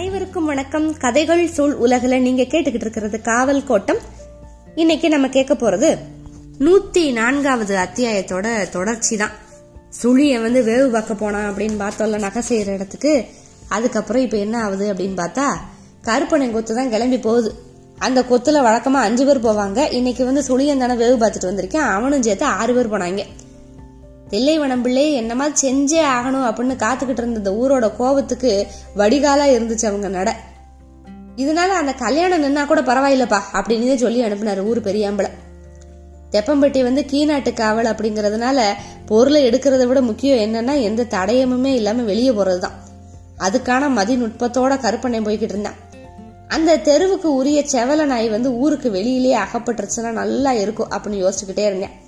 அனைவருக்கும் வணக்கம். கதைகள் சூழ் உலகில் நீங்க கேட்டுக்கிட்டு இருக்கிறது காவல் கோட்டம். இன்னைக்கு நம்ம கேட்க போறது நூத்தி நான்காவது அத்தியாயத்தோட தொடர்ச்சி தான் சுழிய வந்து வேவு பார்க்க போனான் அப்படின்னு பார்த்தோம்ல நகை செய்யற இடத்துக்கு. அதுக்கப்புறம் இப்ப என்ன ஆகுது அப்படின்னு பார்த்தா கருப்பனை கொத்து தான் கிளம்பி போகுது. அந்த கொத்துல வழக்கமா அஞ்சு பேர் போவாங்க. இன்னைக்கு வந்து சுழியன் தானே வேவு பார்த்துட்டு வந்திருக்கேன். அவனும் சேர்த்து ஆறு பேர் போனாங்க. தில்லைவனம் பிள்ளை என்னமா செஞ்சே ஆகணும் அப்படின்னு காத்துக்கிட்டு இருந்த இந்த ஊரோட கோபத்துக்கு வடிகாலா இருந்துச்சு அவங்க நட. இதனால அந்த கல்யாணம் நின்னா கூட பரவாயில்லப்பா அப்படின்னு சொல்லி அனுப்புனாரு ஊர் பெரியாம்பளை. தெப்பம்பட்டி வந்து கீநாட்டு காவல் அப்படிங்கறதுனால பொருளை எடுக்கிறத விட முக்கியம் என்னன்னா எந்த தடயமுமே இல்லாம வெளியே போறதுதான். அதுக்கான மதிநுட்பத்தோட கருப்பனை போய்கிட்டு இருந்தான். அந்த தெருவுக்கு உரிய செவல நாய் வந்து ஊருக்கு வெளியிலேயே அகப்பட்டுருச்சுன்னா நல்லா இருக்கும் அப்படின்னு யோசிச்சுக்கிட்டே இருந்தேன்.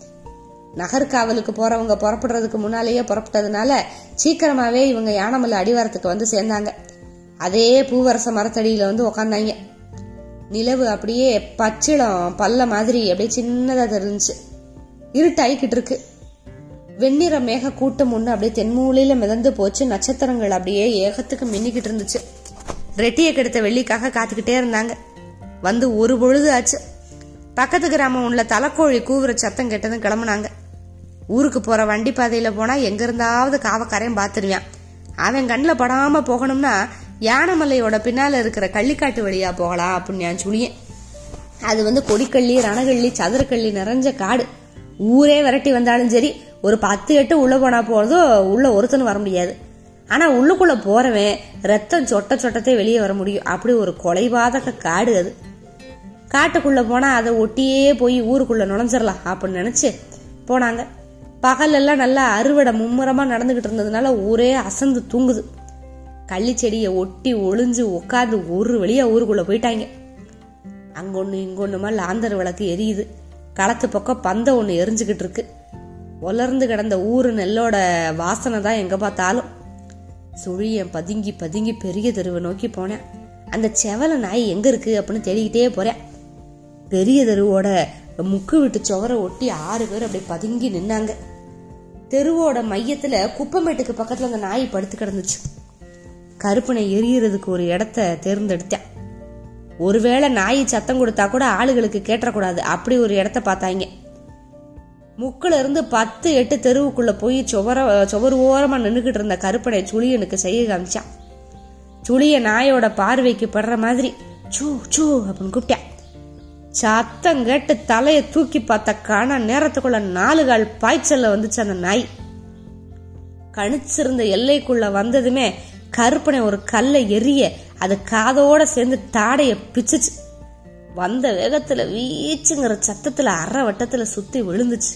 நகர் காவலுக்கு போறவங்க புறப்படுறதுக்கு முன்னாலேயே புறப்பட்டதுனால சீக்கிரமாவே இவங்க யானமலை அடிவாரத்துக்கு வந்து சேர்ந்தாங்க. அதே பூவரச மரத்தடியில வந்து உக்காந்தாங்க. நிலவு அப்படியே பச்சிளம் பல்ல மாதிரி அப்படியே சின்னதா தெரிஞ்சுச்சு. இருட்டாயிக்கிட்டு இருக்கு. வெண்ணிற மேக கூட்டம் ஒண்ணு அப்படியே தென்மூலையில மிதந்து போச்சு. நட்சத்திரங்கள் அப்படியே ஏகத்துக்கு மின்னிக்கிட்டு இருந்துச்சு. ரெட்டியை கெடுத்த வெள்ளிக்காக காத்துக்கிட்டே இருந்தாங்க. வந்து ஒரு பொழுது ஆச்சு. பக்கத்து கிராமம் உள்ள தலைக்கோழி கூவுற சத்தம் கெட்டதும் கிளம்புனாங்க. ஊருக்கு போற வண்டி பாதையில போனா எங்க இருந்தாவது காவக்காரையும் பாத்துருவான். அவன் கண்ணில் படாம போகணும்னா யானமலையோட பின்னால இருக்கிற கள்ளிக்காட்டு வழியா போகலாம் அப்படின்னு நான் சொல்லியேன். அது வந்து கொடிக்கள்ளி ரணகள்ளி சதுரக்கள்ளி நிறைஞ்ச காடு. ஊரே விரட்டி வந்தாலும் சரி ஒரு பத்து எட்டு உள்ள போனா போறதோ உள்ள ஒருத்தனும் வர முடியாது. ஆனா உள்ளுக்குள்ள போறவன் ரத்தம் சொட்ட சொட்டத்தை வெளியே வர முடியும். அப்படி ஒரு கொலைபாதக காடு அது. காட்டுக்குள்ள போனா அதை ஒட்டியே போய் ஊருக்குள்ள நுழைஞ்சிடலாம் அப்படின்னு நினைச்சு போனாங்க. பகலெல்லாம் நல்லா அறுவடை மும்முரமாக நடந்துகிட்டு இருந்ததுனால ஊரே அசந்து தூங்குது. கள்ளி செடியை ஒட்டி ஒளிஞ்சு உட்காந்து ஒரு வழியா ஊருக்குள்ள போயிட்டாங்க. அங்கொன்னு இங்கொன்னுமா லாந்தர் விளக்கு எரியுது. களத்து பக்கம் பந்த ஒன்று எரிஞ்சுக்கிட்டு இருக்கு. உலர்ந்து கிடந்த ஊரு நெல்லோட வாசனை தான் எங்க பார்த்தாலும். சுழியன் பதுங்கி பதுங்கி பெரிய தெருவை நோக்கி போனேன். அந்த செவல நாய் எங்க இருக்கு அப்படின்னு தேடிக்கிட்டே போறேன். பெரிய தெருவோட முக்கு விட்டு சுவரை ஒட்டி ஆறு பேர் அப்படி பதுங்கி நின்னாங்க. தெருவோட மையத்துல குப்பமேட்டுக்கு பக்கத்துல அந்த நாய் படுத்து கிடந்துச்சு. கருப்பனை எரியறதுக்கு ஒரு இடத்த தேர்ந்தெடுத்தேன் ஒருவேளை நாய் சத்தம் கொடுத்தா கூட ஆளுகளுக்கு கேட்டக்கூடாது அப்படி ஒரு இடத்த பார்த்தாங்க. முக்கில இருந்து பத்து எட்டு தெருவுக்குள்ள போய் சுவர சுவர் ஓரமா நின்றுகிட்டு இருந்த கருப்பனை சுழியனுக்கு செய்ய காமிச்சான். சுழிய நாயோட பார்வைக்கு படுற மாதிரி சூ சூ அப்படின்னு கூப்பிட்டேன் சத்தம் கேட்டு தலையை தூக்கி பார்த்த காண நேரத்துக்குள்ள நாலு கால் பாய்ச்சல்ல வந்துச்சு அந்த நாய். கணிச்சிருந்த எல்லைக்குள்ள வந்ததுமே கருப்பனை ஒரு கல்லை எரிய அது காதோட சேர்ந்து தாடைய பிச்சுச்சு. வந்த வேகத்துல வீச்சுங்கிற சத்தத்துல அரை வட்டத்துல சுத்தி விழுந்துச்சு.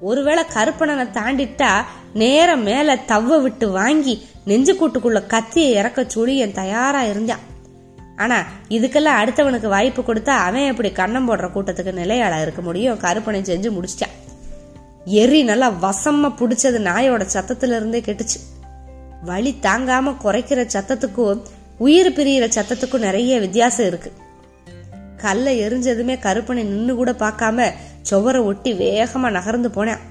ஒருவேளை கருப்பனனை தாண்டிட்டா நேரம் மேல தவ விட்டு வாங்கி நெஞ்சு கூட்டுக்குள்ள கத்தியை இறக்க சொல்லி என் தயாரா இருந்தான். ஆனா இதுக்கெல்லாம் அடுத்தவனுக்கு வாய்ப்பு கொடுத்தா அவன் எப்படி கண்ணம் போடுற கூட்டத்துக்கு நிலையாளா இருக்க முடியும்? கருப்பனை செஞ்சு முடிச்சிட்டான் எரி நல்லா வசமா புடிச்சது நாயோட சத்தத்துல இருந்தே கெட்டுச்சு. வலி தாங்காம குறைக்கிற சத்தத்துக்கும் உயிர் பிரியிற சத்தத்துக்கும் நிறைய வித்தியாசம் இருக்கு. கல்லை எரிஞ்சதுமே கருப்பனை நின்னு கூட பார்க்காம சுவரை ஒட்டி வேகமா நகர்ந்து போனேன்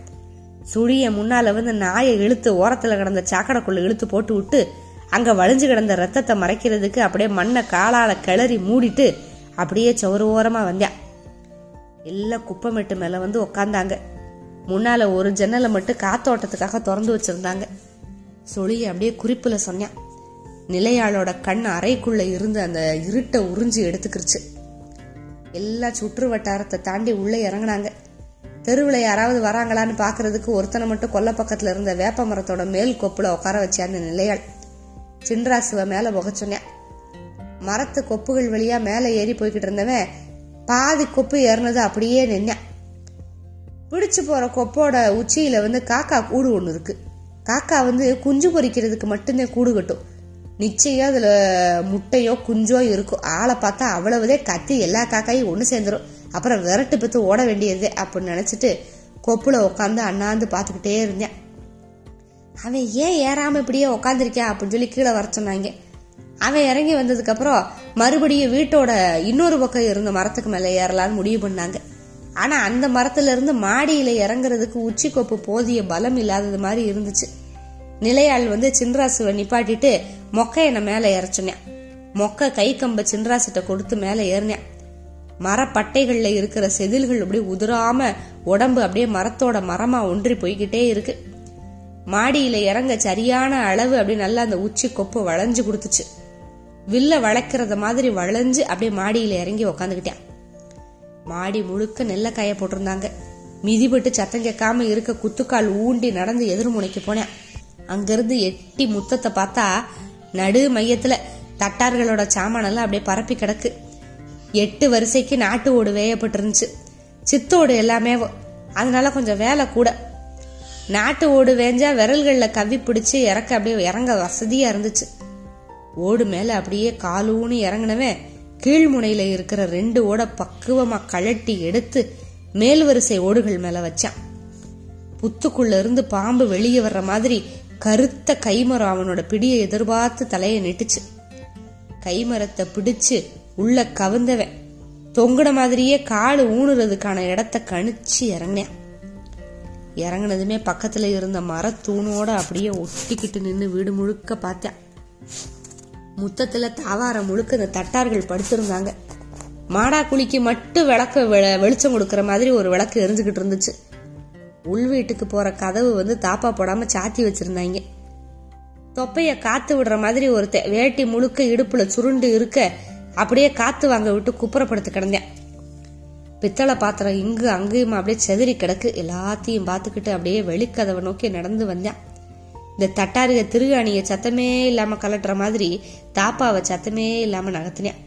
சுழிய முன்னால வந்து நாயை இழுத்து ஓரத்துல கிடந்த சாக்கடைக்குள்ள இழுத்து போட்டு விட்டு அங்க வழிஞ்சு கிடந்த ரத்தத்தை மறைக்கிறதுக்கு அப்படியே மண்ணை காலால கிளறி மூடிட்டு அப்படியே சுவரு ஓரமா வந்தேன் எல்லாம் குப்பமெட்டு மேல வந்து உக்காந்தாங்க. முன்னால ஒரு ஜன்னலை மட்டும் காத்தோட்டத்துக்காக திறந்து வச்சிருந்தாங்க. சொலிய அப்படியே குறிப்புல சொன்னேன் நிலையாளோட கண் அறைக்குள்ள இருந்து அந்த இருட்டை உறிஞ்சி எடுத்துக்கிருச்சு. எல்லா சுற்று வட்டாரத்தை தாண்டி உள்ள இறங்கினாங்க. தெருவில் யாராவது வராங்களான்னு பாக்குறதுக்கு ஒருத்தனை மட்டும் கொல்ல பக்கத்துல இருந்த வேப்ப மரத்தோட மேல் கொப்புல உட்கார வச்ச அந்த நிலையாள். சின்ராசுவை மேலே புக சொன்னேன் மரத்து கொப்புகள் வழியா மேலே ஏறி போய்கிட்டு இருந்தவன் பாதி கொப்பு ஏறினது அப்படியே நின்னேன். பிடிச்சு போற கொப்போட உச்சியில வந்து காக்கா கூடு ஒன்று இருக்கு. காக்கா வந்து குஞ்சு பொறிக்கிறதுக்கு மட்டும்தான் கூடு கட்டும். நிச்சயம் அதுல முட்டையோ குஞ்சோ இருக்கும். ஆளை பார்த்தா அவ்வளவுதே கத்தி எல்லா காக்காயும் ஒன்று சேர்ந்துடும் அப்புறம் விரட்டு பெற்று ஓட வேண்டியதே அப்படின்னு நினைச்சிட்டு கொப்புல உட்காந்து அண்ணாந்து பார்த்துக்கிட்டே இருந்தேன். அவன் ஏன் ஏறாம இப்படியே உக்காந்துருக்கியா அப்படின்னு சொல்லி கீழே வர சொன்னாங்க. அவன் இறங்கி வந்ததுக்கு அப்புறம் மறுபடியும் வீட்டோட இன்னொரு பக்கம் இருந்த மரத்துக்கு மேல ஏறலான்னு முடிவு பண்ணாங்க. ஆனா அந்த மரத்துல இருந்து மாடியில இறங்குறதுக்கு உச்சி கொப்பு போதிய பலம் இல்லாதது மாதிரி இருந்துச்சு. நிலையாள் வந்து சின்ராசுவை நிப்பாட்டிட்டு மொக்கையனை மேல மேலே சொன்னேன். மொக்க கை கம்ப சின்ராசிட்ட கொடுத்து மேல ஏறினேன். மரப்பட்டைகள்ல இருக்கிற செதில்கள் அப்படியே உதிராம உடம்பு அப்படியே மரத்தோட மரமா ஒன்றி போய்கிட்டே இருக்கு. மாடியில இறங்க சரியான அளவு அப்படியே நல்லா அந்த உச்சி கொப்பு வளைஞ்சு கொடுத்துச்சு. வில்ல வளைக்கிறத மாதிரி வளைஞ்சு அப்படியே மாடியில இறங்கி உக்காந்துக்கிட்டேன். மாடி முழுக்க நெல்ல காய போட்டிருந்தாங்க. மிதிபட்டு சத்தம் கேட்காம இருக்க குத்துக்கால் ஊண்டி நடந்து எதிர்முனைக்கு போனேன். அங்கிருந்து எட்டி முத்தத்தை பார்த்தா நடு மையத்துல தட்டார்களோட சாமானெல்லாம் அப்படியே பரப்பி கிடக்கு. எட்டு வரிசைக்கு நாட்டு ஓடு வேயப்பட்டிருந்துச்சு. சித்தோடு எல்லாமே அதனால கொஞ்சம் வேலை கூட. நாட்டு ஓடு வேஞ்சா விரல்கள்ல கவ்வி பிடிச்சு இறக்க அப்படியே இறங்க வசதியா இருந்துச்சு. ஓடு மேல அப்படியே காலூன்னு இறங்கினவன் கீழ்முனையில இருக்கிற ரெண்டு ஓட பக்குவமா கழட்டி எடுத்து மேல் வரிசை ஓடுகள் மேல வச்சான். புத்துக்குள்ள இருந்து பாம்பு வெளியே வர்ற மாதிரி கருத்த கைமரம் அவனோட பிடியை எதிர்பார்த்து தலையை நெட்டுச்சு. கைமரத்தை பிடிச்சு உள்ள கவுந்தவன் தொங்குன மாதிரியே காடு ஊனுறதுக்கான இடத்த கணிச்சு இறங்கினேன். இறங்கினதுமே பக்கத்துல இருந்த மரத்தூணோட அப்படியே ஒட்டிக்கிட்டு நின்று வீடு முழுக்க பார்த்தேன் முத்தத்துல தாவாரம் முழுக்க இந்த தட்டார்கள் படுத்திருந்தாங்க. மாடா குழிக்கு மட்டும் விளக்க வெ- வெளிச்சம் கொடுக்கற மாதிரி ஒரு விளக்கு எரிஞ்சுக்கிட்டு இருந்துச்சு. உள் வீட்டுக்கு போற கதவு வந்து தாப்பா போடாம சாத்தி வச்சிருந்தாங்க. தொப்பைய காத்து விடுற மாதிரி ஒருத்த வேட்டி முழுக்க இடுப்புல சுருண்டு இருக்க அப்படியே காத்து வாங்க விட்டு குப்புறப்படுத்து கிடந்தேன். பித்தளை பாத்திரம் இங்கு அங்கேயுமா அப்படியே செதறி கிடக்கு. எல்லாத்தையும் பார்த்துக்கிட்டு அப்படியே வெளிக்கதவை நோக்கி நடந்து வந்தேன். இந்த தட்டாருக திருகாணிய சத்தமே இல்லாம கலட்டுற மாதிரி தாப்பாவை சத்தமே இல்லாம நகர்த்தினேன்.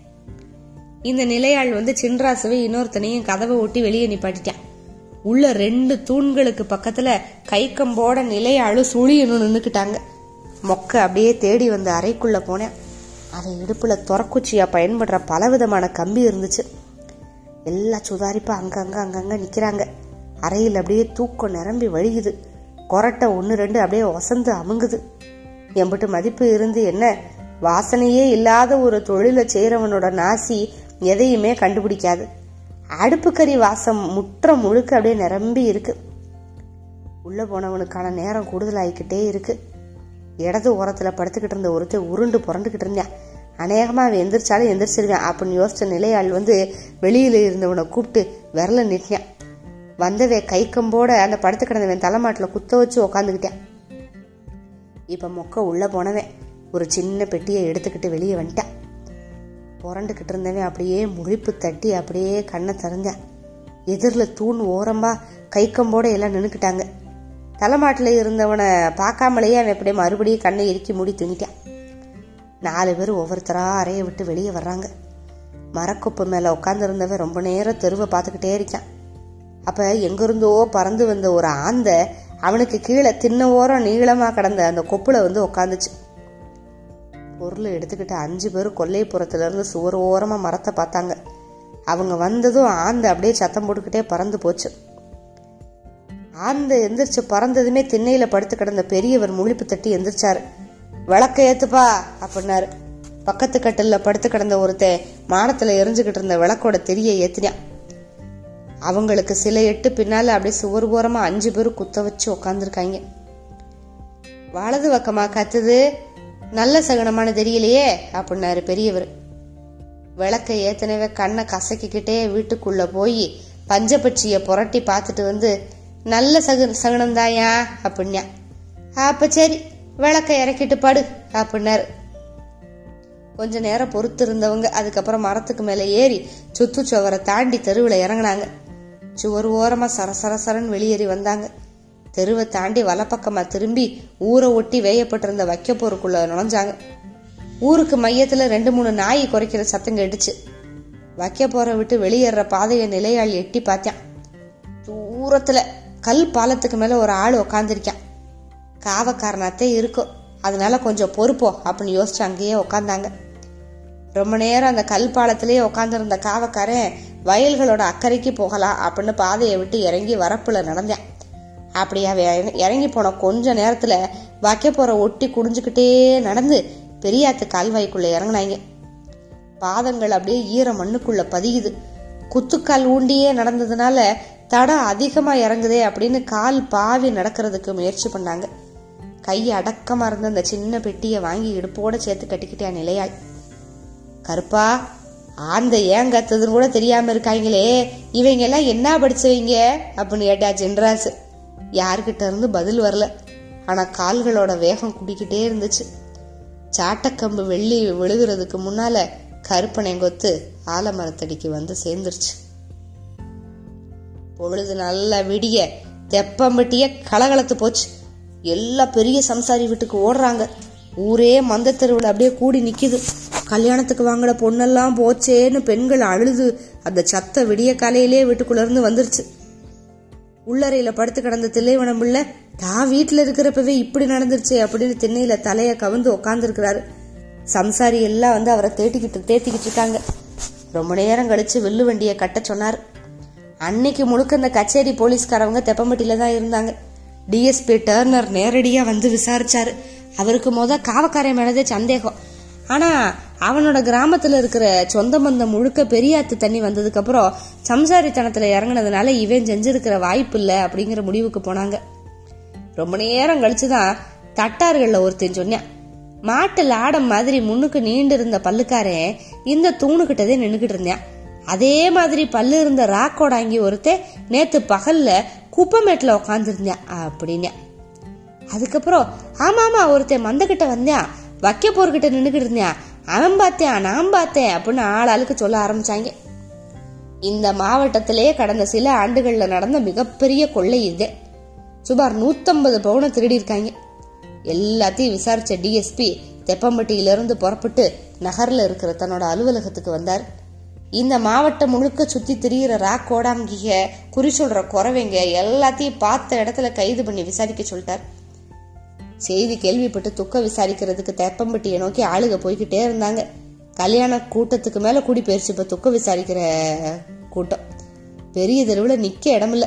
இந்த நிலையாள் வந்து சின்ராசுவை இன்னொருத்தனையும் கதவை ஒட்டி வெளியே நிப்பாட்டிட்டான். உள்ள ரெண்டு தூண்களுக்கு பக்கத்துல கை கம்போட நிலையாளும் சுழியணும் நின்றுக்கிட்டாங்க மொக்க அப்படியே தேடி வந்த அறைக்குள்ள போனேன். அவன் இடுப்புல துறக்குச்சியா பயன்படுற பலவிதமான கம்பி இருந்துச்சு. எல்லா சுதாரிப்பும் அங்கங்கே அங்கங்கே நிற்கிறாங்க அறையில் அப்படியே தூக்கம் நிரம்பி வழியுது. கொரட்டை ஒன்று ரெண்டு அப்படியே ஒசந்து அமுங்குது. எம்பிட்டு மதிப்பு இருந்து என்ன? வாசனையே இல்லாத ஒரு தொழிலை செய்கிறவனோட நாசி எதையுமே கண்டுபிடிக்காது. அடுப்புக்கறி வாசம் முற்றம் முழுக்க அப்படியே நிரம்பி இருக்கு. உள்ளே போனவனுக்கான நேரம் கூடுதலாகிக்கிட்டே இருக்கு. இடது ஓரத்தில் படுத்துக்கிட்டு இருந்த ஒருத்தர் உருண்டு புரண்டுக்கிட்டு இருந்தான். அநேகமாக அவன் எந்திரிச்சாலும் எந்திரிச்சிருவேன் அப்படின்னு யோசித்த நிலையாள் வந்து வெளியில் இருந்தவனை கூப்பிட்டு விரல நிட்டியான் வந்தவே கை கம்போட அந்த படுத்து கிடந்தவன் தலைமாட்டில் குத்த வச்சு உக்காந்துக்கிட்டான். இப்போ மொக்க உள்ளே போனவன் ஒரு சின்ன பெட்டியை எடுத்துக்கிட்டு வெளியே வந்துட்டான். புரண்டுக்கிட்டு இருந்தவன் அப்படியே முழிப்பு தட்டி அப்படியே கண்ணை திறந்தேன். எதிரில் தூண் ஓரமாக கை கம்போட எல்லாம் நின்றுக்கிட்டாங்க தலைமாட்டில் இருந்தவனை பார்க்காமலேயே அவன் அப்படியே மறுபடியும் கண்ணை இறுக்கி மூடி துணிட்டான். நாலு பேர் ஒவ்வொருத்தரா அறையை விட்டு வெளியே வர்றாங்க. மரக்கொப்பு மேலே உட்காந்துருந்தவன் ரொம்ப நேரம் தெருவை பார்த்துக்கிட்டே இருக்கான். அப்போ எங்கிருந்தோ பறந்து வந்த ஒரு ஆந்த அவனுக்கு கீழே தின்ன ஓரம் நீளமாக கடந்த அந்த கொப்புல வந்து உட்காந்துச்சு. பொருளை எடுத்துக்கிட்டு அஞ்சு பேர் கொல்லைப்புறத்துல இருந்து சுவர் ஓரமாக மரத்தை பார்த்தாங்க. அவங்க வந்ததும் ஆந்த அப்படியே சத்தம் போட்டுக்கிட்டே பறந்து போச்சு. ஆந்த எந்திரிச்சு பறந்ததுமே திண்ணையில் படுத்து கிடந்த பெரியவர் முழிப்பு தட்டி எந்திரிச்சாரு. விளக்க ஏத்துப்பா அப்படின்னாரு. பக்கத்து கட்டில படுத்து கிடந்த ஒருத்தன் மாடத்துல எரிஞ்சுக்கிட்டு இருந்த விளக்கோட தெரிய ஏத்தினான் அவங்களுக்கு சில எட்டு பின்னால அப்படியே சுவர் ஓரமா அஞ்சு பேரும் குத்த வச்சு உக்காந்துருக்காங்க. வலது பக்கமா கத்துது நல்ல சகுனமான தெரியலையே அப்படின்னாரு பெரியவர். விளக்க ஏத்தனவே கண்ணை கசக்கிக்கிட்டே வீட்டுக்குள்ள போய் பஞ்சபட்சிய புரட்டி பார்த்துட்டு வந்து நல்ல சகு சகுனம்தாயா அப்படின்னா. அப்ப சரி விளக்க இறக்கிட்டு படு அப்படின்னாரு. கொஞ்ச நேரம் பொறுத்து இருந்தவங்க அதுக்கப்புறம் மரத்துக்கு மேலே ஏறி சுத்து சுவரை தாண்டி தெருவில் இறங்குனாங்க. சுவர் ஓரமா சரசரசரன் வெளியேறி வந்தாங்க. தெருவை தாண்டி வலப்பக்கமா திரும்பி ஊரை ஒட்டி வேயப்பட்டிருந்த வைக்கப்போருக்குள்ள நுழைஞ்சாங்க. ஊருக்கு மையத்துல ரெண்டு மூணு நாய் குறைக்கிற சத்தம் கேட்டுச்சு. வைக்கப்போரை விட்டு வெளியேற பாதையை நிலையாள் எட்டி பார்த்தான். தூரத்துல கல் பாலத்துக்கு மேல ஒரு ஆள் உக்காந்துருக்கான். காவக்காரனாத்தே இருக்கும் அதனால கொஞ்சம் பொறுப்போம் அப்படின்னு யோசிச்சு அங்கேயே உக்காந்தாங்க. ரொம்ப நேரம் அந்த கல் பாலத்திலேயே உட்காந்துருந்த காவக்காரன் வயல்களோட அக்கறைக்கு போகலாம் அப்படின்னு பாதையை விட்டு இறங்கி வரப்புல நடந்தேன். அப்படியாவே இறங்கி- இறங்கி போன கொஞ்ச நேரத்துல வைக்க ஒட்டி குடிஞ்சுக்கிட்டே நடந்து பெரியாத்து கால்வாய்க்குள்ள இறங்கினாங்க. பாதங்கள் அப்படியே ஈர மண்ணுக்குள்ள பதியுது. குத்துக்கால் ஊண்டியே நடந்ததுனால தடம் அதிகமா இறங்குதே அப்படின்னு கால் பாவி நடக்கிறதுக்கு முயற்சி பண்ணாங்க. கை அடக்கமாக இருந்த அந்த சின்ன பெட்டியை வாங்கி இடுப்போட சேர்த்து கட்டிக்கிட்டே நிலையாய். கருப்பா ஆந்த ஏன் கத்துதுன்னு கூட தெரியாம இருக்காங்களே இவங்க எல்லாம் என்ன படிச்சவங்க? அப்படின்னு கேட்டா ஜென்ராஸ் யாருக்கிட்ட இருந்து பதில் வரல. ஆனா கால்களோட வேகம் குடிக்கிட்டே இருந்துச்சு. சாட்டக்கம்பு வெள்ளி விழுகிறதுக்கு முன்னால கருப்பனை கொத்து ஆலமரத்தடிக்கு வந்து சேர்ந்துருச்சு. பொழுது நல்லா விடிய தெப்பம்பட்டிய கலகலத்து போச்சு. எல்லா பெரிய சம்சாரி வீட்டுக்கு ஓடுறாங்க. ஊரே மந்த தெருவில் அப்படியே கூடி நிற்கிது கல்யாணத்துக்கு வாங்கின பொண்ணெல்லாம் போச்சேன்னு பெண்கள் அழுது. அந்த சத்த விடிய காலையிலே வீட்டுக்குள்ளேருந்து வந்துருச்சு. உள்ளறையில் படுத்து கிடந்த தில்லைவனம் பிள்ளை தான் வீட்டில் இருக்கிறப்பவே இப்படி நடந்துருச்சு அப்படின்னு திண்ணையில் தலையை கவிந்து உக்காந்துருக்கிறாரு. சம்சாரி எல்லாம் வந்து அவரை தேட்டிக்கிட்டு தேத்திக்கிட்டு இருக்காங்க. ரொம்ப நேரம் கழிச்சு வில்லு வண்டியை கட்ட சொன்னார். அன்னைக்கு முழுக்க இந்த கச்சேரி போலீஸ்காரவங்க தெப்பம்பட்டியில் தான் இருந்தாங்க. டிஎஸ்பி டர்னர் நேரடியாக வந்து விசாரிச்சாரு. அவருக்கு முத காவக்காரை மேலதே சந்தேகம். ஆனா அவனோட கிராமத்துல இருக்கிற சொந்த பந்தம் முழுக்க பெரியாத்து தண்ணி வந்ததுக்கு அப்புறம் சம்சாரித்தனத்துல இறங்குனதுனால இவன் செஞ்சிருக்கிற வாய்ப்பு இல்லை அப்படிங்கிற முடிவுக்கு போனாங்க. ரொம்ப நேரம் கழிச்சுதான் தட்டார்கள்ல ஒருத்தன் சொன்னான். மாட்டு லாடம் மாதிரி முன்னுக்கு நீண்டு இருந்த பல்லுக்காரன் இந்த தூணுகிட்டதே நின்னுகிட்டு இருந்தான். அதே மாதிரி பல்லு இருந்த ராக்கோடாங்கி ஒருத்தன் நேத்து பகல்ல குப்பமேட்டில் உட்காந்துருந்தேன் அப்படின்னு. அதுக்கப்புறம் ஆமாம் ஆமாம் ஒருத்தன் மந்தக்கிட்ட வந்தேன். வைக்க போர்கிட்ட நின்றுக்கிட்டு இருந்தேன். அவன் பார்த்தேன் நான் பார்த்தேன் அப்படின்னு ஆளாளுக்கு சொல்ல ஆரம்பிச்சாங்க. இந்த மாவட்டத்திலே கடந்த சில ஆண்டுகளில் நடந்த மிகப்பெரிய கொள்ளை இது. சுமார் நூற்றம்பது பவுனை திருடியிருக்காங்க எல்லாத்தையும் விசாரிச்ச டிஎஸ்பி தெப்பம்பட்டியிலிருந்து புறப்பட்டு நகரில் இருக்கிற தன்னோட அலுவலகத்துக்கு வந்தார். இந்த மாவட்டம் முழுக்க சுத்தி திரியிற ரா கோடாங்கிக குறி சொல்ற குறவைங்க எல்லாத்தையும் பார்த்த இடத்துல கைது பண்ணி விசாரிக்க சொல்லிட்டார். செய்தி கேள்விப்பட்டு துக்க விசாரிக்கிறதுக்கு தெப்பம்பட்டியை நோக்கி ஆளுக போய்கிட்டே இருந்தாங்க. கல்யாண கூட்டத்துக்கு மேல கூடி போயிருச்சு இப்ப துக்க விசாரிக்கிற கூட்டம். பெரிய தெருவுல நிக்க இடமில்ல.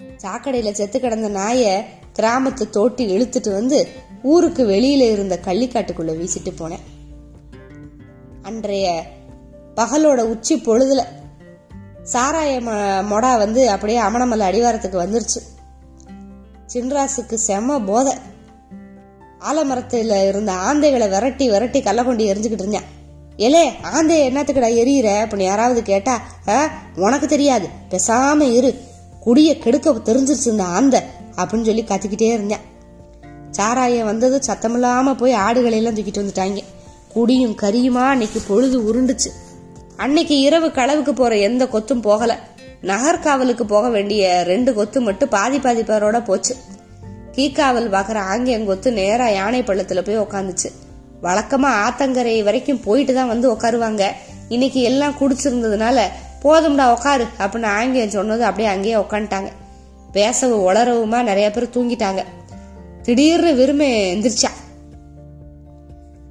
சாக்கடையில செத்து கிடந்த நாய கிராமத்து தோட்டி இழுத்துட்டு வந்து ஊருக்கு வெளியில இருந்த கள்ளிக்காட்டுக்குள்ள வீசிட்டு போனேன். அன்றைய பகலோட உச்சி பொழுதுல சாராய மொடா வந்து அப்படியே அமணமல்ல அடிவாரத்துக்கு வந்துருச்சு. சின்ராசுக்கு செம போதை. ஆலமரத்தில் இருந்த ஆந்தைகளை விரட்டி விரட்டி கள்ள கொண்டு எரிஞ்சுக்கிட்டு இருந்தேன் ஏலே ஆந்தை என்னத்துக்கடா எரியிற? அப்படின்னு யாராவது கேட்டா "ஆ, உனக்கு தெரியாது. பேசாம இரு. குடிய கெடுக்க தெரிஞ்சிருச்சு இந்த ஆந்தை அப்படின்னு சொல்லி கத்திக்கிட்டே இருந்தேன் சாராயம் வந்தது சத்தமில்லாம போய் ஆடுகளையெல்லாம் தூக்கிட்டு வந்துட்டாங்க. குடியும் கரியுமா அன்னைக்கு பொழுது உருண்டுச்சு. அன்னைக்கு இரவு களவுக்கு போற எந்த கொத்தும் போகல. நகர்காவலுக்கு போக வேண்டிய ரெண்டு கொத்து மட்டும் பாதி பாதி பேரோட போச்சு. கீக்காவல் பாக்குற ஆங்கியங்கொத்து நேரா யானை பள்ளத்துல போய் உக்காந்துச்சு. வழக்கமா ஆத்தங்கரை வரைக்கும் போயிட்டு தான் வந்து உட்காருவாங்க இன்னைக்கு எல்லாம் குடிச்சிருந்ததுனால போதும்டா உட்காரு அப்படின்னு ஆங்கியம் சொன்னது அப்படியே அங்கேயே உட்காந்துட்டாங்க பேசவும் உளரவுமா நிறைய பேர் தூங்கிட்டாங்க. திடீர்னு விரும்பி எந்திரிச்சா.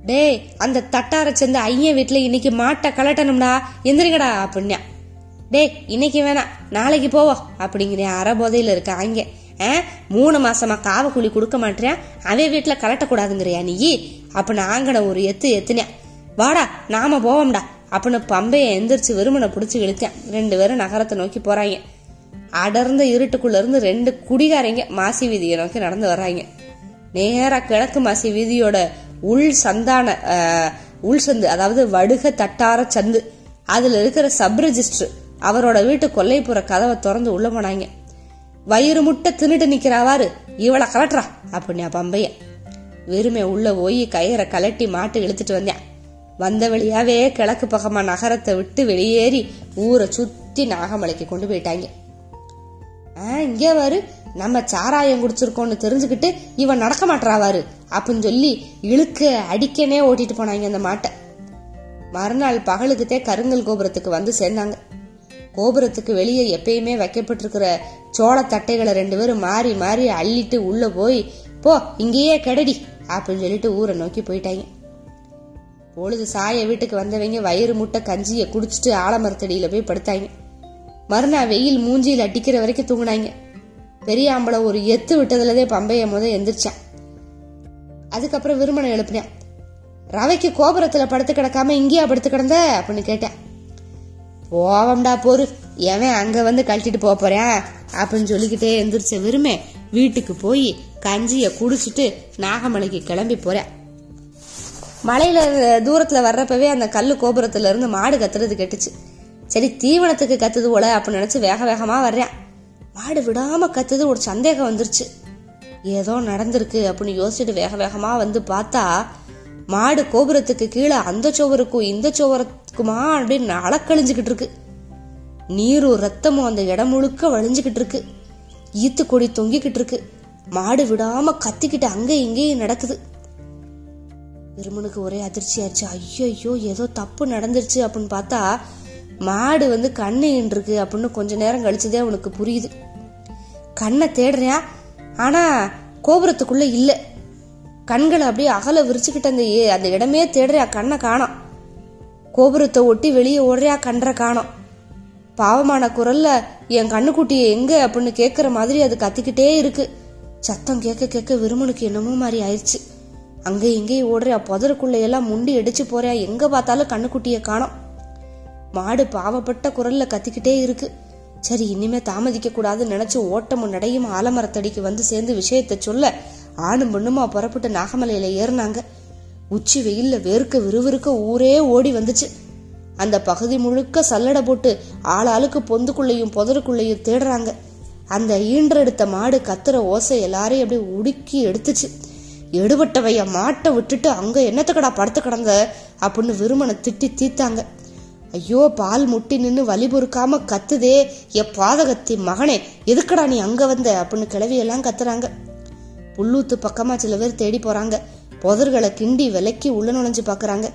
டேய் அந்த தட்டார சேர்ந்த ஐயன் வீட்டுல இன்னைக்கு மாட்டை கலட்டணும்டா. எந்திரிங்கடா அப்படின்னா டேய் இன்னைக்கு வேணாம் நாளைக்கு போவோம் அப்படிங்கிற அறபோதையில இருக்க அங்க. ஆ, மூணு மாசமா காவ கூலி கொடுக்க மாட்டேன் அவன் வீட்டுல கலட்டக்கூடாதுங்கிறியா நீ? அப்படின்னு ஆங்கட ஒரு எத்து எத்துனேன் வாடா நாம போவோம்டா. அப்படின்னு பம்பைய எந்திரிச்சு வெறுமனை பிடிச்சி இழுத்தேன். ரெண்டு பேரும் நகரத்தை நோக்கி போறாங்க. அடர்ந்த இருட்டுக்குள்ள இருந்து ரெண்டு குடிகாரங்க மாசி வீதியை நோக்கி நடந்து வர்றாங்க. நேரா கிழக்கு மாசி வீதியோட உள் சந்தான உள் சந்து அதாவது வடுக தட்டார சந்து. அதுல இருக்கிற சப் ரெஜிஸ்டர் அவரோட வீட்டு கொல்லைப்புற கதவை திறந்து உள்ள போனாங்க. வயிறு முட்டை தின்னுட்டு நிக்கிறாவாரு இவளை கலட்டுறா அப்படின்னா பம்பைய வெறுமை உள்ள போய் கயிறை கலட்டி மாட்டு இழுத்துட்டு வந்தேன். வந்த வழியாவே கிழக்கு பக்கமா நகரத்தை விட்டு வெளியேறி ஊரை சுத்தி நாகமலைக்கு கொண்டு போயிட்டாங்க. ஆ இங்கே வாரு நம்ம சாராயம் குடிச்சிருக்கோம்னு தெரிஞ்சுக்கிட்டு இவன் நடக்க மாட்டாவாரு அப்படின்னு சொல்லி இழுக்க அடிக்கனே ஓட்டிட்டு போனாங்க அந்த மாட்டை. மறுநாள் பகலுக்குத்தே கருங்கல் கோபுரத்துக்கு வந்து சேர்ந்தாங்க. கோபுரத்துக்கு வெளியே எப்பயுமே வைக்கப்பட்டிருக்கிற சோள தட்டைகளை ரெண்டு பேரும் மாறி மாறி அள்ளிட்டு உள்ள போய் போ இங்கேயே கெடடி அப்படின்னு சொல்லிட்டு ஊரை நோக்கி போயிட்டாங்க. பொழுது சாய வீட்டுக்கு வந்தவங்க வயிறு முட்டை கஞ்சியை குடிச்சிட்டு ஆலமரத்தடியில போய் படுத்தாங்க. மறுநாள் வெயில் மூஞ்சியில் அடிக்கிற வரைக்கும் தூங்கினாங்க. பெரிய ஆம்பளை ஒரு எத்து விட்டதுலதே பம்பைய முத எந்திரிச்சான். அதுக்கப்புறம் விருமனை எழுப்பினேன். ரவைக்கு கோபுரத்துல படுத்து கிடக்காம இங்கேயா படுத்து கிடந்த? அப்படின்னு கேட்டேன். போவம்டா போரு எவன் அங்க வந்து கழட்டிட்டு போக போறேன்? அப்படின்னு சொல்லிக்கிட்டே எந்திரிச்ச விரும்பே வீட்டுக்கு போய் கஞ்சிய குடிச்சிட்டு நாகமலைக்கு கிளம்பி போறேன் மலையில தூரத்துல வர்றப்பவே அந்த கல்லு கோபுரத்துல இருந்து மாடு கத்துறது கெட்டுச்சு. சரி தீவனத்துக்கு கத்துது போல அப்படின்னு நினைச்சு வேக வேகமா வர்றேன் மாடு விடாம கத்துது ஒரு சந்தேகம் வந்துருச்சு. ஏதோ நடந்திருக்கு அப்படின்னு யோசிச்சுட்டு வேக வேகமா வந்து பார்த்தா மாடு கோபுரத்துக்கு கீழே அந்த சுவருக்கும் இந்த சுவரத்துக்குமா அப்படின்னு அளக்கழிஞ்சுக்கிட்டு இருக்கு. நீரும் ரத்தமும் அந்த இடம் முழுக்க வழிஞ்சுக்கிட்டு இருக்கு. ஈத்து கொடி தொங்கிக்கிட்டு இருக்கு. மாடு விடாம கத்திக்கிட்டு அங்க இங்கேயும் நடக்குது. இருமனுக்கு ஒரே அதிர்ச்சி ஆயிடுச்சு ஐயோ ஐயோ ஏதோ தப்பு நடந்துருச்சு அப்படின்னு பார்த்தா மாடு வந்து கண்ணு இருக்கு அப்படின்னு கொஞ்ச நேரம் கழிச்சதே அவனுக்கு புரியுது. கண்ணை தேடுறியா? ஆனா கோபுரத்துக்குள்ள இல்ல. கண்களை அப்படியே அகல விரிச்சுக்கிட்ட அந்த ஏ- அந்த இடமே தேடுறியா? கண்ணை காணோம். கோபுரத்தை ஒட்டி வெளியே ஓடுறியா? கன்ற காணோம். பாவமான குரல்ல என் கண்ணுக்குட்டியை எங்க? அப்படின்னு கேட்குற மாதிரி அது கத்திக்கிட்டே இருக்கு. சத்தம் கேட்க கேட்க விருமனுக்கு என்னமோ மாதிரி ஆயிடுச்சு. அங்கே எங்கேயும் ஓடுறியா? புதருக்குள்ள எல்லாம் முண்டி அடிச்சு போறியா? எங்க பார்த்தாலும் கண்ணுக்குட்டியை காணோம். மாடு பாவப்பட்ட குரல்ல கத்திக்கிட்டே இருக்கு. சரி இனிமே தாமதிக்க கூடாதுன்னு நினைச்சு ஓட்டமும் நடையும் ஆலமரத்தடிக்கு வந்து சேர்ந்து விஷயத்தை சொல்ல ஆணும் பெண்ணுமா புறப்பட்டு நாகமலையில ஏறினாங்க. உச்சி வெயில்ல வெறுக்க விறுவிறுக்க ஊரே ஓடி வந்துச்சு. அந்த பகுதி முழுக்க சல்லடை போட்டு ஆளாளுக்கு பொந்துக்குள்ளேயும் புதருக்குள்ளையும் தேடுறாங்க. அந்த ஈன்றெடுத்த மாடு கத்துற ஓசை எல்லாரையும் அப்படியே உடுக்கி எடுத்துச்சு. எடுபட்டவைய மாட்டை விட்டுட்டு அங்க என்னத்துக்கடா படுத்து கிடந்த அப்படின்னு விருமனை திட்டி தீத்தாங்க ஐயோ பால் முட்டி நின்று வலி பொறுக்காம கத்துதே என் பாதகத்தி மகனே எதுக்குடா நீ அங்க வந்த? அப்படின்னு கிளவியெல்லாம் கத்துறாங்க. புல்லூத்து பக்கமா சில பேர் தேடி போறாங்க. புதர்களை கிண்டி விலக்கி உள்ள நுழைஞ்சு பாக்குறாங்க.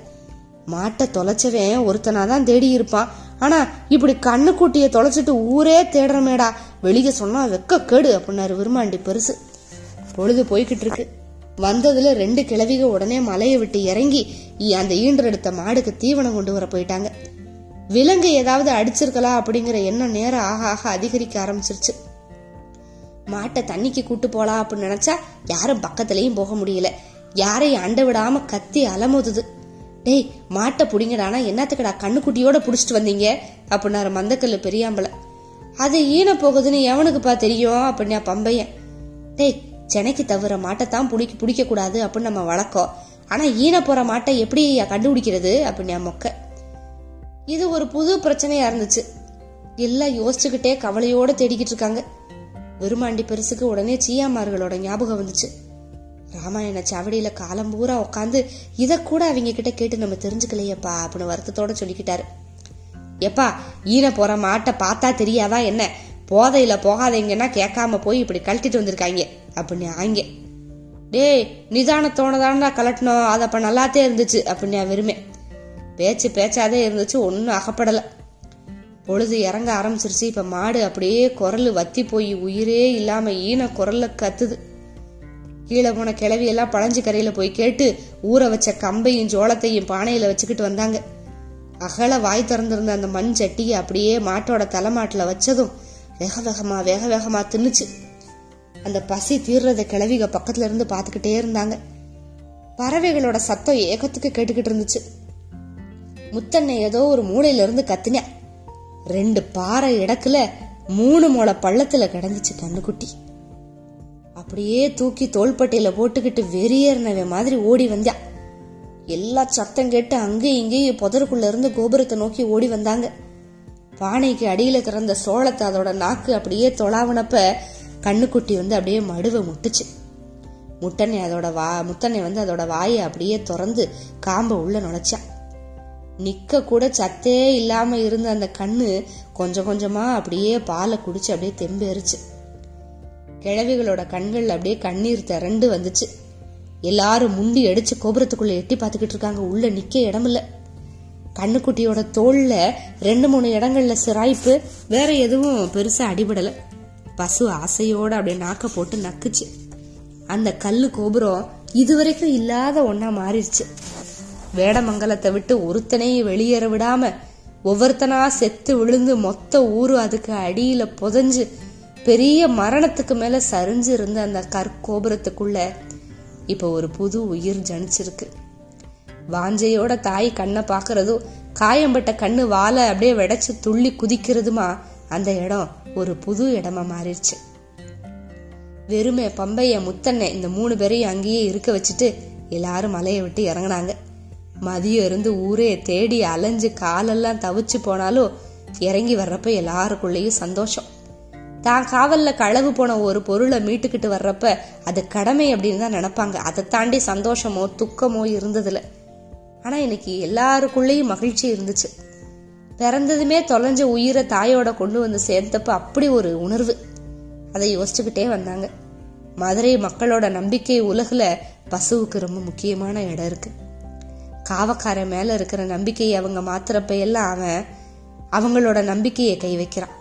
மாட்டை தொலைச்சவன் ஒருத்தனாதான் தேடி இருப்பான். ஆனா இப்படி கண்ணுக்குட்டிய தொலைச்சிட்டு ஊரே தேடுறமேடா. வெளியே சொன்னா வெக்க கேடு அப்படின்னாரு விரும்மாண்டி பெருசு. பொழுது போய்கிட்டு இருக்கு. வந்ததுல ரெண்டு கிழவிக உடனே மலையை விட்டு இறங்கி அந்த ஈன்றெடுத்த மாடுக்கு தீவனம் கொண்டு வர போயிட்டாங்க. விலங்கு ஏதாவது அடிச்சிருக்கலாம் அப்படிங்கிற எண்ணம் நேரம் ஆக ஆக அதிகரிக்க ஆரம்பிச்சிருச்சு. மாட்டை தண்ணிக்கு கூட்டு போலாம் அப்படின்னு நினைச்சா யாரும் பக்கத்துலயும் போக முடியல. யாரையும் அண்ட விடாம கத்தி அலமுதுது. டேய் மாட்டை புடிங்கடானா? என்னத்துக்குடா கண்ணுக்குட்டியோட புடிச்சிட்டு வந்தீங்க? அப்படின்னாரு மந்தக்கல்லு பெரியாம்பல அது ஈன போகுதுன்னு எவனுக்குப்பா தெரியும்? அப்படின்னா பம்பையன். டேய் சென்னைக்கு தவிர மாட்டை தான் பிடிக்க பிடிக்க கூடாது அப்படின்னு நம்ம வழக்கம். ஆனா ஈன போற மாட்டை எப்படி கண்டுபிடிக்கிறது? அப்படின்னா மொக்க. இது ஒரு புது பிரச்சனையா இருந்துச்சு. எல்லாம் யோசிச்சுக்கிட்டே கவலையோட தேடிக்கிட்டு இருக்காங்க. வெறுமாண்டி பெருசுக்கு உடனே சீயாமார்களோட ஞாபகம் வந்துச்சு. ராமாயண சாவடியில காலம் பூரா உட்காந்து இத கூட அவங்க கிட்ட கேட்டு நம்ம தெரிஞ்சுக்கலையப்பா அப்படின்னு வருத்தத்தோட சொல்லிக்கிட்டாரு. எப்பா ஈன போற மாட்டை பார்த்தா தெரியாதா என்ன? போதையில போகாதீங்கன்னா கேட்காம போய் இப்படி கழட்டிட்டு வந்திருக்காங்க. அப்படின்னு ஆங்க. டேய் நிதானத்தோட தானடா கலட்டணும் அது அப்ப நல்லாத்தே இருந்துச்சு அப்படின்னு வெறுமே பேச்சு பேச்சாதே இருந்துச்சு ஒன்றும் அகப்படலை. பொழுது இறங்க ஆரம்பிச்சிருச்சு. இப்போ மாடு அப்படியே குரல் வத்தி போய் உயிரே இல்லாமல் ஈன குரல்ல கத்துது. கீழே போன கிளவியெல்லாம் பழஞ்சு கரையில் போய் கேட்டு ஊற வச்ச கம்பையும் ஜோளத்தையும் பானையில் வச்சுக்கிட்டு வந்தாங்க. அகல வாய் திறந்திருந்த அந்த மண் சட்டியை அப்படியே மாட்டோட தலைமாட்டில் வச்சதும் வேக வேகமாக வேக வேகமாக தின்னுச்சு. அந்த பசி தீர்றத கிளவிக பக்கத்துல இருந்து பார்த்துக்கிட்டே இருந்தாங்க. பறவைகளோட சத்தம் ஏகத்துக்கு கேட்டுக்கிட்டு இருந்துச்சு. முத்தண்ணை ஏதோ ஒரு மூலையில இருந்து ரெண்டு பாறை இடக்குல மூணு முளை பள்ளத்துல கிடந்துச்சு கண்ணுக்குட்டி. அப்படியே தூக்கி தோள்பட்டையில போட்டுக்கிட்டு வெறியேறினவன் மாதிரி ஓடி வந்தான் எல்லா சத்தம் கேட்டு அங்கேயும் இங்கேயும் புதருக்குள்ள இருந்து கோபுரத்தை நோக்கி ஓடி வந்தாங்க. பானைக்கு அடியில கிடந்த சோளத்தை அதோட நாக்கு அப்படியே தொலாவினப்ப கண்ணுக்குட்டி வந்து அப்படியே மடுவை முட்டுச்சு. முட்டனை அதோட வா முத்தனை வந்து அதோட வாயை அப்படியே திறந்து காம்ப உள்ள நுழைச்சான் நிக்க கூட சத்தே இல்லாம இருந்த அந்த கண்ணு கொஞ்சம் கொஞ்சமா அப்படியே பாலை குடிச்சு அப்படியே தெம்பேறுச்சு. கிழவிகளோட கண்கள் அப்படியே கண்ணீர் திரண்டு வந்துச்சு. எல்லாரும் முண்டி அடிச்சு கோபுரத்துக்குள்ள எட்டி பார்த்துக்கிட்டு இருக்காங்க. உள்ள நிக்க இடமில்ல. கண்ணுக்குட்டியோட தோல்ல ரெண்டு மூணு இடங்கள்ல சிராய்ப்பு வேற எதுவும் பெருசா அடிபடல. பசு ஆசையோட அப்படியே நாக்க போட்டு நக்குச்சு. அந்த கல்லு கோபுரம் இதுவரைக்கும் இல்லாத ஒன்னா மாறிடுச்சு. வேடமங்கலத்தை விட்டு ஒருத்தனையும் வெளியேற விடாம ஒவ்வொருத்தனா செத்து விழுந்து மொத்த ஊரு அதுக்கு அடியில புதஞ்சு பெரிய மரணத்துக்கு மேல சரிஞ்சு இருந்த அந்த கற்கோபுரத்துக்குள்ள இப்ப ஒரு புது உயிர் ஜனிச்சிருக்கு. வாஞ்சையோட தாய் கண்ணை பாக்குறதும் காயம்பட்ட கண்ணு வாழை அப்படியே வெடைச்சு துள்ளி குதிக்கிறதுமா அந்த இடம் ஒரு புது இடமா மாறிடுச்சு. வெறுமை பம்பைய முத்தண்ணை இந்த மூணு பேரையும் அங்கேயே இருக்க வச்சுட்டு எல்லாரும் மலையை விட்டு இறங்குனாங்க. மதியம் இருந்து ஊரே தேடி அலைஞ்சு காலெல்லாம் தவிச்சு போனாலும் இறங்கி வர்றப்ப எல்லாருக்குள்ளேயும் சந்தோஷம். தான் காவலில் களவு போன ஒரு பொருளை மீட்டுக்கிட்டு வர்றப்ப அது கடமை அப்படின்னு தான் நினைப்பாங்க. அதை தாண்டி சந்தோஷமோ துக்கமோ இருந்ததில்ல. ஆனால் இன்னைக்கு எல்லாருக்குள்ளேயும் மகிழ்ச்சி இருந்துச்சு. பிறந்ததுமே தொலைஞ்ச உயிரை தாயோட கொண்டு வந்து சேர்ந்தப்ப அப்படி ஒரு உணர்வு. அதை யோசிச்சுக்கிட்டே வந்தாங்க. மதுரை மக்களோட நம்பிக்கை உலகில் பசுவுக்கு ரொம்ப முக்கியமான இடம் இருக்குது காவக்காரன் மேல இருக்கிற நம்பிக்கையை அவங்க மாத்துறப்ப எல்லாம் அவன் அவங்களோட நம்பிக்கையை கை வைக்கிறான்.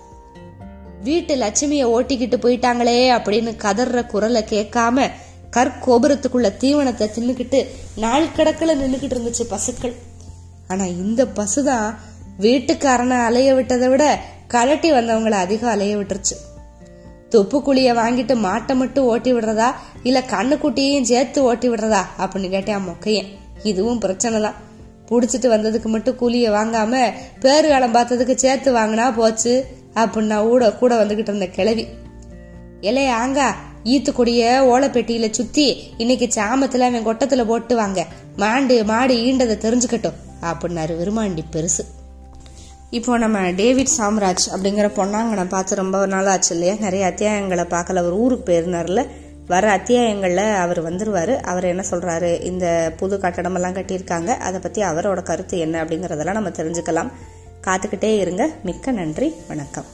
வீட்டு லட்சுமிய ஓட்டிக்கிட்டு போயிட்டாங்களே அப்படின்னு கதற குரலை கேட்காம கற்கோபுரத்துக்குள்ள தீவனத்தை தின்னுக்கிட்டு நாள் கணக்கில் நின்றுக்கிட்டு இருந்துச்சு பசுக்கள். ஆனா இந்த பசுதான் வீட்டுக்காரனை அலைய விட்டதை விட கலட்டி வந்தவங்களை அதிகம் அலைய விட்டுருச்சு. தொப்பு குழிய வாங்கிட்டு மாட்டை மட்டும் ஓட்டி விடுறதா? இல்ல கண்ணுக்குட்டியையும் சேர்த்து ஓட்டி விடுறதா? அப்படின்னு கேட்டேன் மொக்கையன். இதுவும் பிரச்சனை தான் புடிச்சிட்டு வந்ததுக்கு மட்டும் கூலிய வாங்காம பேரு காலம் பார்த்ததுக்கு சேர்த்து வாங்கினா போச்சு அப்படின்னா ஊட கூட வந்துகிட்டு இருந்த கிளவி இலைய ஆங்கா ஈத்துக்குடிய கொடிய ஓலைப்பெட்டியில சுத்தி இன்னைக்கு சாமத்துல அவன் கொட்டத்துல போட்டு வாங்க. மாண்டு மாடு ஈண்டதை தெரிஞ்சுக்கட்டும் அப்படின்னாரு விருமாண்டி பெருசு. இப்போ நம்ம டேவிட் சாம்ராஜ் அப்படிங்கிற பொன்னாங்கனை பார்த்து ரொம்ப நாள் ஆச்சு இல்லையா? நிறைய அத்தியாயங்களை பார்க்கல. அவர் ஊருக்கு போயிருந்தார்ல வர அத்தியாயங்களில் அவர் வந்துருவார். அவர் என்ன சொல்கிறாரு இந்த புது கட்டடமெல்லாம் கட்டியிருக்காங்க. அதை பற்றி அவரோட கருத்து என்ன அப்படிங்கிறதெல்லாம் நம்ம தெரிஞ்சுக்கலாம். காத்துக்கிட்டே இருங்க. மிக்க நன்றி. வணக்கம்.